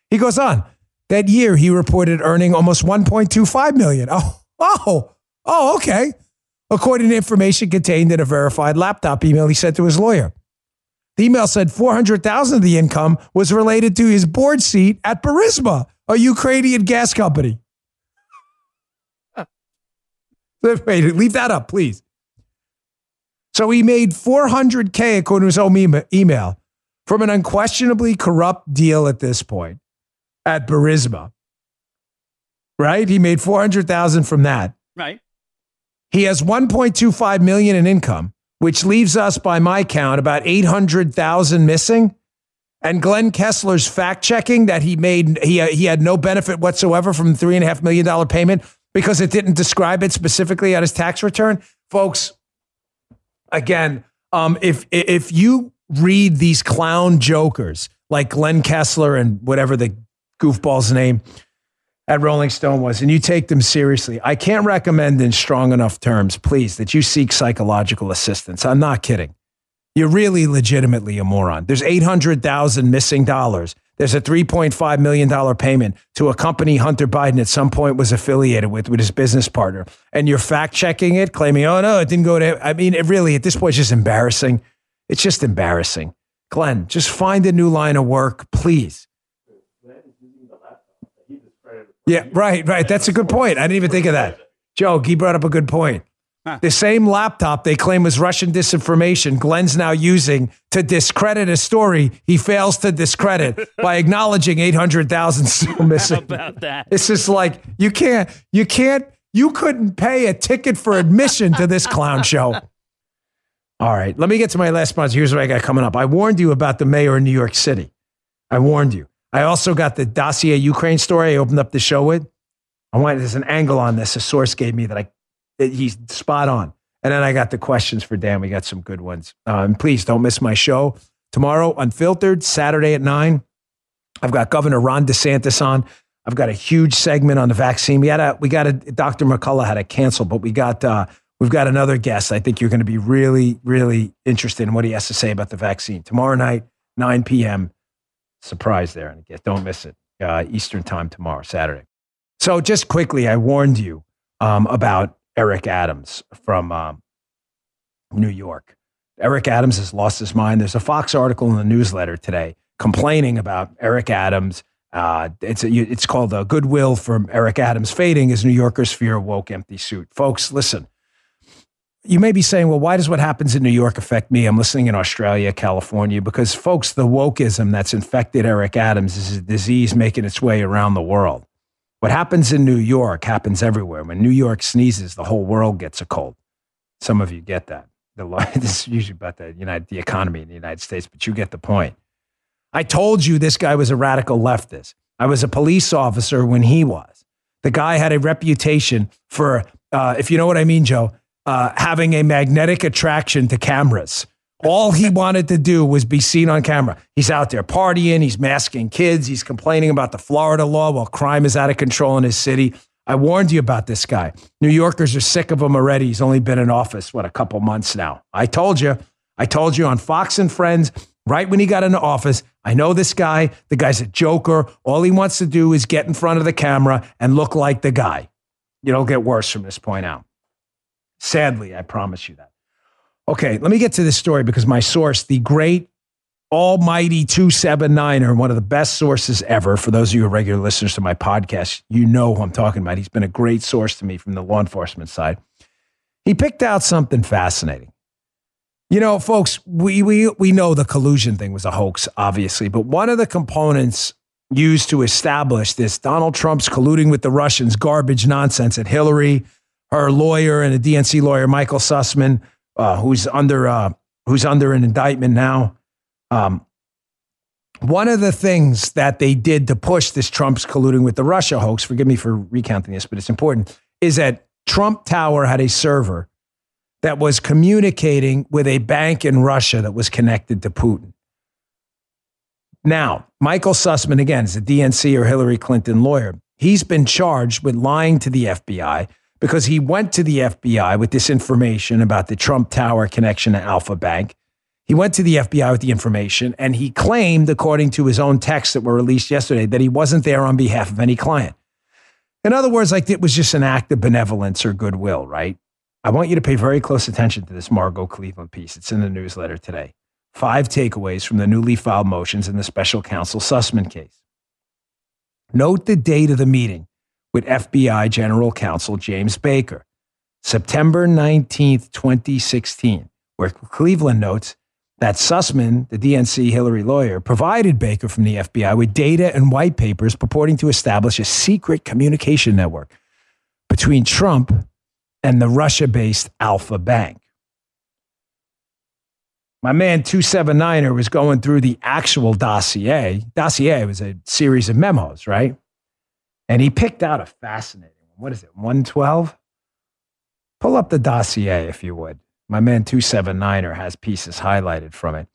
He goes on. That year, he reported earning almost 1.25 million. Oh, oh, oh, okay. According to information contained in a verified laptop email he sent to his lawyer. The email said 400,000 of the income was related to his board seat at Burisma a Ukrainian gas company. Wait, leave that up, please. So he made 400K, according to his own email, from an unquestionably corrupt deal at this point at Burisma. Right? He made 400,000 from that. Right. He has 1.25 million in income, which leaves us by my count about 800,000 missing. And Glenn Kessler's fact checking that he made he he had no benefit whatsoever from the three and a half million dollar payment because it didn't describe it specifically on his tax return, folks. Again, um, if if you read these clown jokers like Glenn Kessler and whatever the goofball's name at Rolling Stone was, and you take them seriously, I can't recommend in strong enough terms, please, that you seek psychological assistance. I'm not kidding. You're really legitimately a moron. There's 800,000 missing dollars. There's a $3.5 million payment to a company Hunter Biden at some point was affiliated with, with his business partner. And you're fact checking it, claiming, oh, no, it didn't go to. I mean, it really, at this point, it's just embarrassing. It's just embarrassing. Glenn, just find a new line of work, please. Yeah, right, right. That's a good point. I didn't even think of that. Joe, he brought up a good point. The same laptop they claim was Russian disinformation, Glenn's now using to discredit a story he fails to discredit by acknowledging 800,000 still missing. How about that? It's just like, you can't, you can't, you couldn't pay a ticket for admission to this clown show. All right, let me get to my last sponsor. Here's what I got coming up. I warned you about the mayor of New York City. I warned you. I also got the dossier Ukraine story I opened up the show with. I wanted, there's an angle on this a source gave me that I he's spot on. And then I got the questions for Dan. We got some good ones. Um, please don't miss my show tomorrow, Unfiltered, Saturday at nine. I've got Governor Ron DeSantis on. I've got a huge segment on the vaccine. We had a, we got a, Dr. McCullough had to cancel, but we got, uh, we've got another guest. I think you're going to be really, really interested in what he has to say about the vaccine tomorrow night, 9 p.m. Surprise there. And again, don't miss it. Uh, Eastern time tomorrow, Saturday. So just quickly, I warned you um, about Eric Adams from um, New York. Eric Adams has lost his mind. There's a Fox article in the newsletter today complaining about Eric Adams. Uh, it's a, it's called a goodwill from Eric Adams fading as New Yorkers fear a woke empty suit. Folks, listen. You may be saying, well, why does what happens in New York affect me? I'm listening in Australia, California, because folks, the wokeism that's infected Eric Adams is a disease making its way around the world. What happens in New York happens everywhere. When New York sneezes, the whole world gets a cold. Some of you get that. The this is usually about the United, the economy in the United States, but you get the point. I told you this guy was a radical leftist. I was a police officer when he was. The guy had a reputation for, uh, if you know what I mean, Joe, uh, having a magnetic attraction to cameras. All he wanted to do was be seen on camera. He's out there partying, he's masking kids, he's complaining about the Florida law while crime is out of control in his city. I warned you about this guy. New Yorkers are sick of him already. He's only been in office, what, a couple months now. I told you. I told you on Fox and Friends, right when he got into office, I know this guy. The guy's a joker. All he wants to do is get in front of the camera and look like the guy. It'll get worse from this point out. Sadly, I promise you that. Okay, let me get to this story because my source, the great almighty 279er, one of the best sources ever. For those of you who are regular listeners to my podcast, you know who I'm talking about. He's been a great source to me from the law enforcement side. He picked out something fascinating. You know, folks, we, we, we know the collusion thing was a hoax, obviously, but one of the components used to establish this Donald Trump's colluding with the Russians garbage nonsense at Hillary, her lawyer, and a DNC lawyer, Michael Sussmann, uh, who's under uh, who's under an indictment now. Um, one of the things that they did to push this Trump's colluding with the Russia hoax, forgive me for recounting this, but it's important, is that Trump Tower had a server that was communicating with a bank in Russia that was connected to Putin. Now, Michael Sussmann, again, is a DNC or Hillary Clinton lawyer. He's been charged with lying to the FBI because he went to the FBI with this information about the Trump Tower connection to Alpha Bank. He went to the FBI with the information and he claimed, according to his own texts that were released yesterday, that he wasn't there on behalf of any client. In other words, like it was just an act of benevolence or goodwill, right? I want you to pay very close attention to this Margot Cleveland piece. It's in the newsletter today. Five takeaways from the newly filed motions in the special counsel Sussmann case. Note the date of the meeting with FBI General Counsel James Baker, September 19th, 2016, where Cleveland notes that Sussmann, the DNC Hillary lawyer, provided Baker from the FBI with data and white papers purporting to establish a secret communication network between Trump and the Russia based Alpha Bank. My man 279er was going through the actual dossier. Dossier was a series of memos, right? And he picked out a fascinating one. What is it, 112? Pull up the dossier if you would. My man 279er has pieces highlighted from it.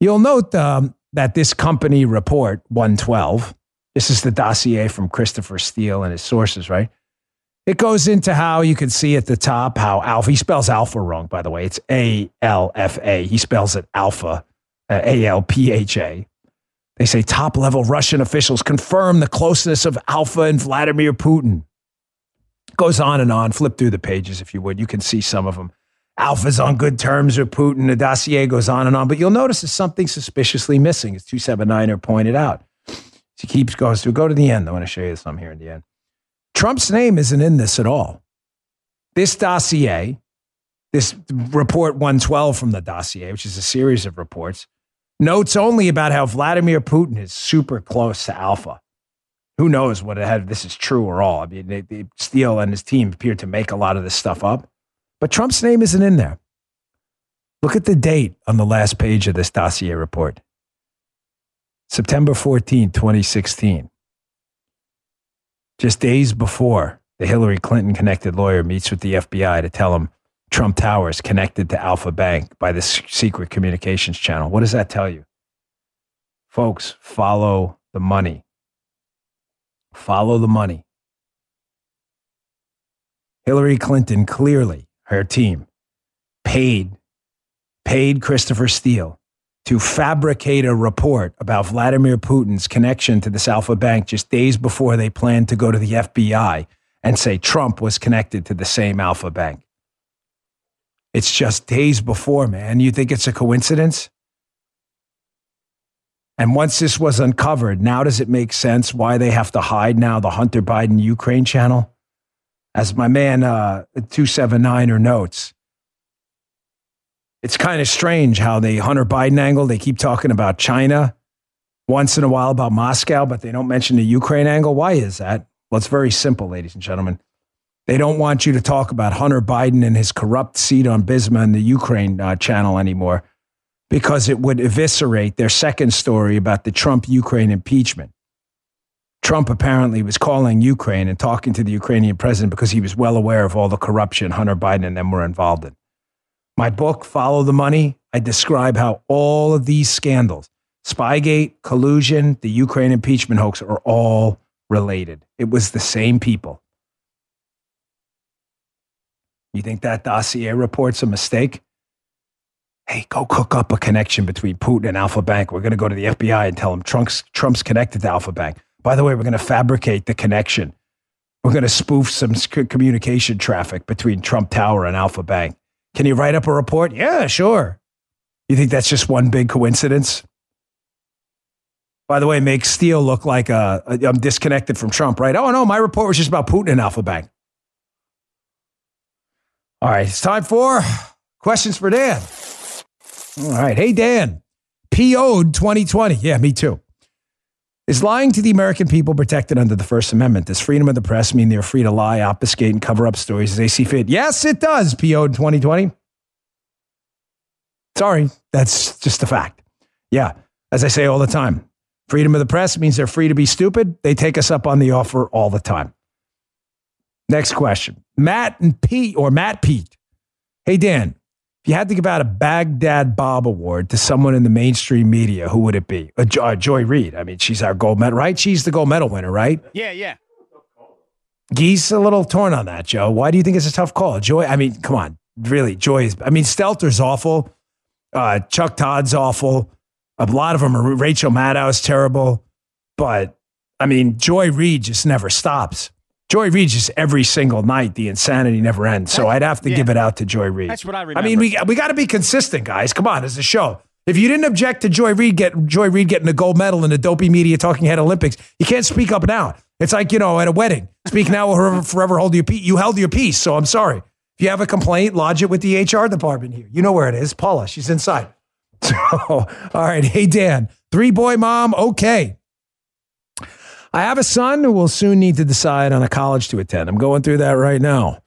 You'll note um, that this company report 112, this is the dossier from Christopher Steele and his sources, right? It goes into how you can see at the top how Alpha, he spells Alpha wrong, by the way. It's A L F A. He spells it Alpha, uh, A L P H A. They say top level Russian officials confirm the closeness of Alpha and Vladimir Putin. Goes on and on. Flip through the pages if you would. You can see some of them. Alpha's on good terms with Putin. The dossier goes on and on, but you'll notice there's something suspiciously missing, as 279er pointed out. She keeps going through. Go to the end. I want to show you some here in the end. Trump's name isn't in this at all. This dossier, this report 112 from the dossier, which is a series of reports, notes only about how Vladimir Putin is super close to Alpha. Who knows what had, this is true or all. I mean, they, they, Steele and his team appear to make a lot of this stuff up. But Trump's name isn't in there. Look at the date on the last page of this dossier report September 14, 2016. Just days before the Hillary Clinton connected lawyer meets with the FBI to tell him Trump Towers connected to Alpha Bank by this secret communications channel. What does that tell you? Folks, follow the money. Follow the money. Hillary Clinton clearly her team, paid, paid Christopher Steele to fabricate a report about Vladimir Putin's connection to this Alpha Bank just days before they planned to go to the FBI and say Trump was connected to the same Alpha Bank. It's just days before, man. You think it's a coincidence? And once this was uncovered, now does it make sense why they have to hide now the Hunter Biden Ukraine channel? As my man uh, 279er notes, it's kind of strange how the Hunter Biden angle, they keep talking about China once in a while about Moscow, but they don't mention the Ukraine angle. Why is that? Well, it's very simple, ladies and gentlemen. They don't want you to talk about Hunter Biden and his corrupt seat on Burisma and the Ukraine uh, channel anymore because it would eviscerate their second story about the Trump Ukraine impeachment. Trump apparently was calling Ukraine and talking to the Ukrainian president because he was well aware of all the corruption Hunter Biden and them were involved in. My book, Follow the Money, I describe how all of these scandals, Spygate, collusion, the Ukraine impeachment hoax, are all related. It was the same people. You think that dossier report's a mistake? hey, go cook up a connection between Putin and Alpha Bank. We're going to go to the FBI and tell them Trump's, Trump's connected to Alpha Bank. By the way, we're going to fabricate the connection. We're going to spoof some communication traffic between Trump Tower and Alpha Bank. Can you write up a report? Yeah, sure. You think that's just one big coincidence? By the way, make Steele look like a, a, I'm disconnected from Trump, right? Oh, no, my report was just about Putin and Alpha Bank. All right, it's time for questions for Dan. All right. Hey, Dan. PO'd 2020. Yeah, me too. Is lying to the American people protected under the First Amendment? Does freedom of the press mean they're free to lie, obfuscate, and cover up stories as they see fit? Yes, it does. PO'd 2020. Sorry, that's just a fact. Yeah, as I say all the time, freedom of the press means they're free to be stupid. They take us up on the offer all the time. Next question. Matt and Pete, or Matt Pete. Hey, Dan, if you had to give out a Baghdad Bob Award to someone in the mainstream media, who would it be? Uh, uh, Joy Reid. I mean, she's our gold medal, right? She's the gold medal winner, right? Yeah, yeah. Geese a little torn on that, Joe. Why do you think it's a tough call? Joy, I mean, come on, really, Joy is. I mean, Stelter's awful. Uh, Chuck Todd's awful. A lot of them are. Rachel Maddow's terrible, but I mean, Joy Reid just never stops. Joy Reid just every single night. The insanity never ends. So I'd have to yeah. give it out to Joy Reid. That's what I remember. I mean, we we got to be consistent, guys. Come on, as a show. If you didn't object to Joy Reid get Joy Reid getting a gold medal in the dopey media talking head Olympics, you can't speak up now. It's like you know at a wedding. Speak now or forever hold your peace. You held your peace, so I'm sorry. If you have a complaint, lodge it with the HR department here. You know where it is. Paula, she's inside. So, all right. Hey, Dan, three boy mom. Okay. I have a son who will soon need to decide on a college to attend. I'm going through that right now.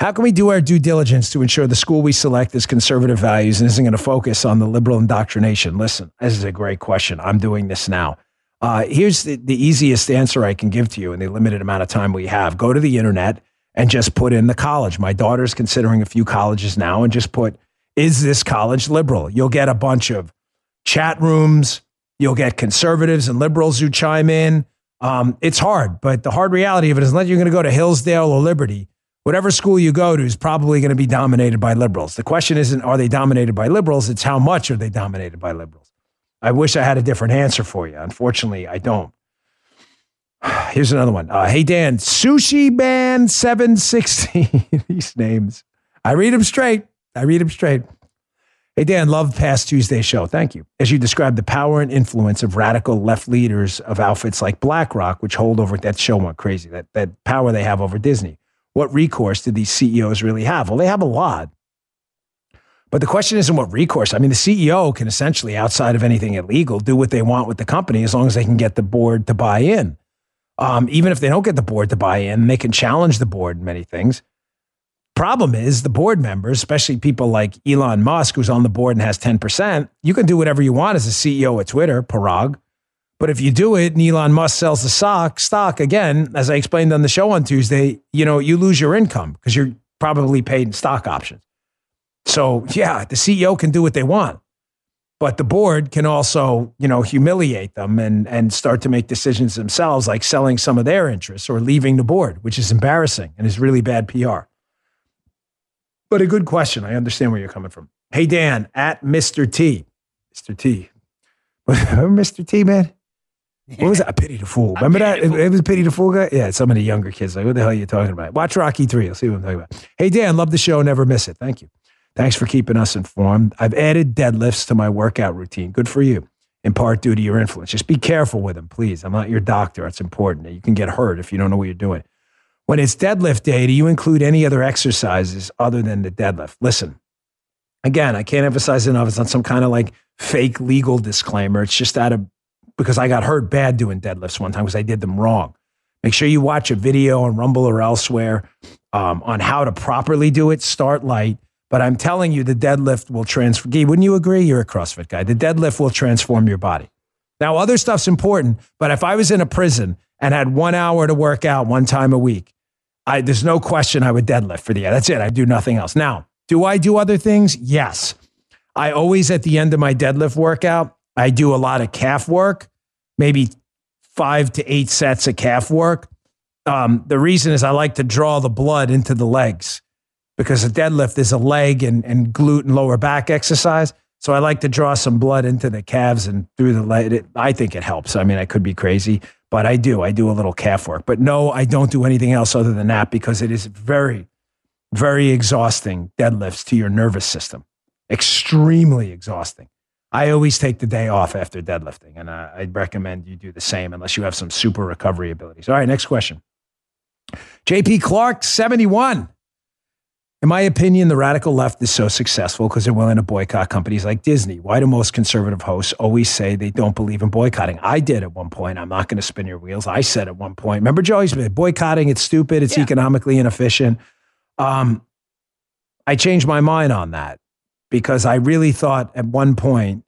How can we do our due diligence to ensure the school we select is conservative values and isn't going to focus on the liberal indoctrination? Listen, this is a great question. I'm doing this now. Uh, here's the, the easiest answer I can give to you in the limited amount of time we have. Go to the internet and just put in the college. My daughter's considering a few colleges now and just put, is this college liberal? You'll get a bunch of chat rooms. You'll get conservatives and liberals who chime in. Um, it's hard, but the hard reality of it is unless you're going to go to Hillsdale or Liberty, whatever school you go to is probably going to be dominated by liberals. The question isn't are they dominated by liberals, it's how much are they dominated by liberals. I wish I had a different answer for you. Unfortunately, I don't. Here's another one. Uh, hey, Dan, Sushi Man 760. These names. I read them straight. I read them straight. Hey, Dan, love past Tuesday show. Thank you. As you described the power and influence of radical left leaders of outfits like BlackRock, which hold over that show went crazy, that, that power they have over Disney. What recourse do these CEOs really have? Well, they have a lot. But the question isn't what recourse. I mean, the CEO can essentially, outside of anything illegal, do what they want with the company as long as they can get the board to buy in. Um, even if they don't get the board to buy in, they can challenge the board in many things. Problem is, the board members, especially people like Elon Musk, who's on the board and has 10%, you can do whatever you want as a CEO of Twitter, Parag. But if you do it and Elon Musk sells the stock, stock again, as I explained on the show on Tuesday, you know, you lose your income because you're probably paid in stock options. So yeah, the CEO can do what they want, but the board can also, you know, humiliate them and and start to make decisions themselves, like selling some of their interests or leaving the board, which is embarrassing and is really bad PR. But a good question. I understand where you're coming from. Hey, Dan, at Mr. T. Mr. T. Mr. T, man. What was that? A pity the fool. Remember that? It, it was pity the fool guy. Yeah, some of the younger kids like, what the hell are you talking about? Watch Rocky Three. You'll see what I'm talking about. Hey Dan, love the show. Never miss it. Thank you. Thanks for keeping us informed. I've added deadlifts to my workout routine. Good for you. In part due to your influence. Just be careful with them, please. I'm not your doctor. It's important. You can get hurt if you don't know what you're doing. When it's deadlift day, do you include any other exercises other than the deadlift? Listen, again, I can't emphasize enough. It's not some kind of like fake legal disclaimer. It's just out of because I got hurt bad doing deadlifts one time because I did them wrong. Make sure you watch a video on Rumble or elsewhere um, on how to properly do it. Start light. But I'm telling you, the deadlift will transform. Gee, wouldn't you agree? You're a CrossFit guy. The deadlift will transform your body. Now, other stuff's important, but if I was in a prison and had one hour to work out one time a week, I, there's no question I would deadlift for the year. That's it. I do nothing else. Now, do I do other things? Yes. I always, at the end of my deadlift workout, I do a lot of calf work, maybe five to eight sets of calf work. Um, the reason is I like to draw the blood into the legs because a deadlift is a leg and, and glute and lower back exercise. So I like to draw some blood into the calves and through the leg. It, I think it helps. I mean, I could be crazy, but I do. I do a little calf work. But no, I don't do anything else other than that because it is very, very exhausting deadlifts to your nervous system. Extremely exhausting. I always take the day off after deadlifting, and I, I'd recommend you do the same unless you have some super recovery abilities. All right, next question. JP Clark, 71. In my opinion, the radical left is so successful because they're willing to boycott companies like Disney. Why do most conservative hosts always say they don't believe in boycotting? I did at one point. I'm not going to spin your wheels. I said at one point, remember Joey's boycotting, it's stupid, it's yeah. economically inefficient. Um, I changed my mind on that because I really thought at one point,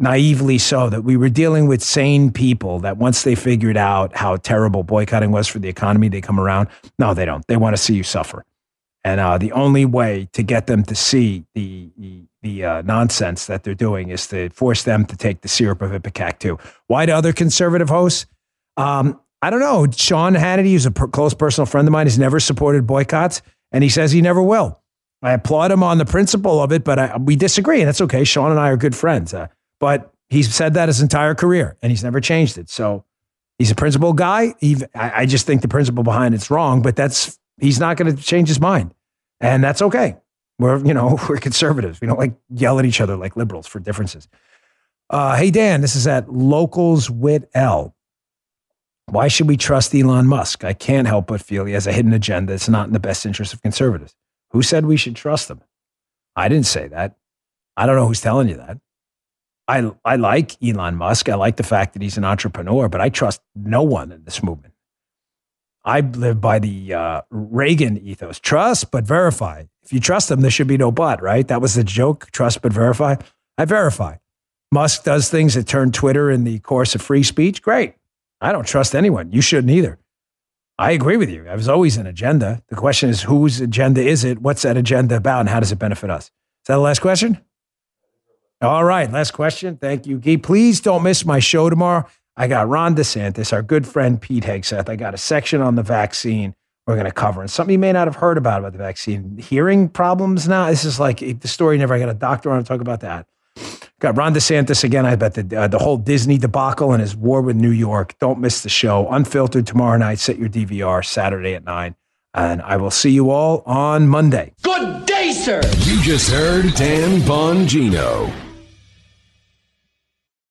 naively so, that we were dealing with sane people that once they figured out how terrible boycotting was for the economy, they come around. No, they don't. They want to see you suffer. And uh, the only way to get them to see the the, the uh, nonsense that they're doing is to force them to take the syrup of Ipecac too. Why do other conservative hosts? Um, I don't know. Sean Hannity, who's a per- close personal friend of mine, has never supported boycotts, and he says he never will. I applaud him on the principle of it, but I, we disagree, and that's okay. Sean and I are good friends, uh, but he's said that his entire career, and he's never changed it. So he's a principled guy. He, I, I just think the principle behind it's wrong, but that's he's not going to change his mind. And that's okay. We're, you know, we're conservatives. We don't like yell at each other like liberals for differences. Uh, hey, Dan, this is at Locals with L. Why should we trust Elon Musk? I can't help but feel he has a hidden agenda. It's not in the best interest of conservatives. Who said we should trust him? I didn't say that. I don't know who's telling you that. I, I like Elon Musk. I like the fact that he's an entrepreneur, but I trust no one in this movement. I live by the uh, Reagan ethos trust but verify. If you trust them, there should be no but, right? That was the joke trust but verify. I verify. Musk does things that turn Twitter in the course of free speech. Great. I don't trust anyone. You shouldn't either. I agree with you. There's always an agenda. The question is whose agenda is it? What's that agenda about? And how does it benefit us? Is that the last question? All right. Last question. Thank you, Guy. Please don't miss my show tomorrow. I got Ron DeSantis, our good friend Pete Hegseth. I got a section on the vaccine we're going to cover. And something you may not have heard about about the vaccine. Hearing problems now. This is like the story never. I got a doctor on to talk about that. Got Ron DeSantis again. I bet the, uh, the whole Disney debacle and his war with New York. Don't miss the show. Unfiltered tomorrow night. Set your DVR Saturday at 9. And I will see you all on Monday. Good day, sir. You just heard Dan Bongino.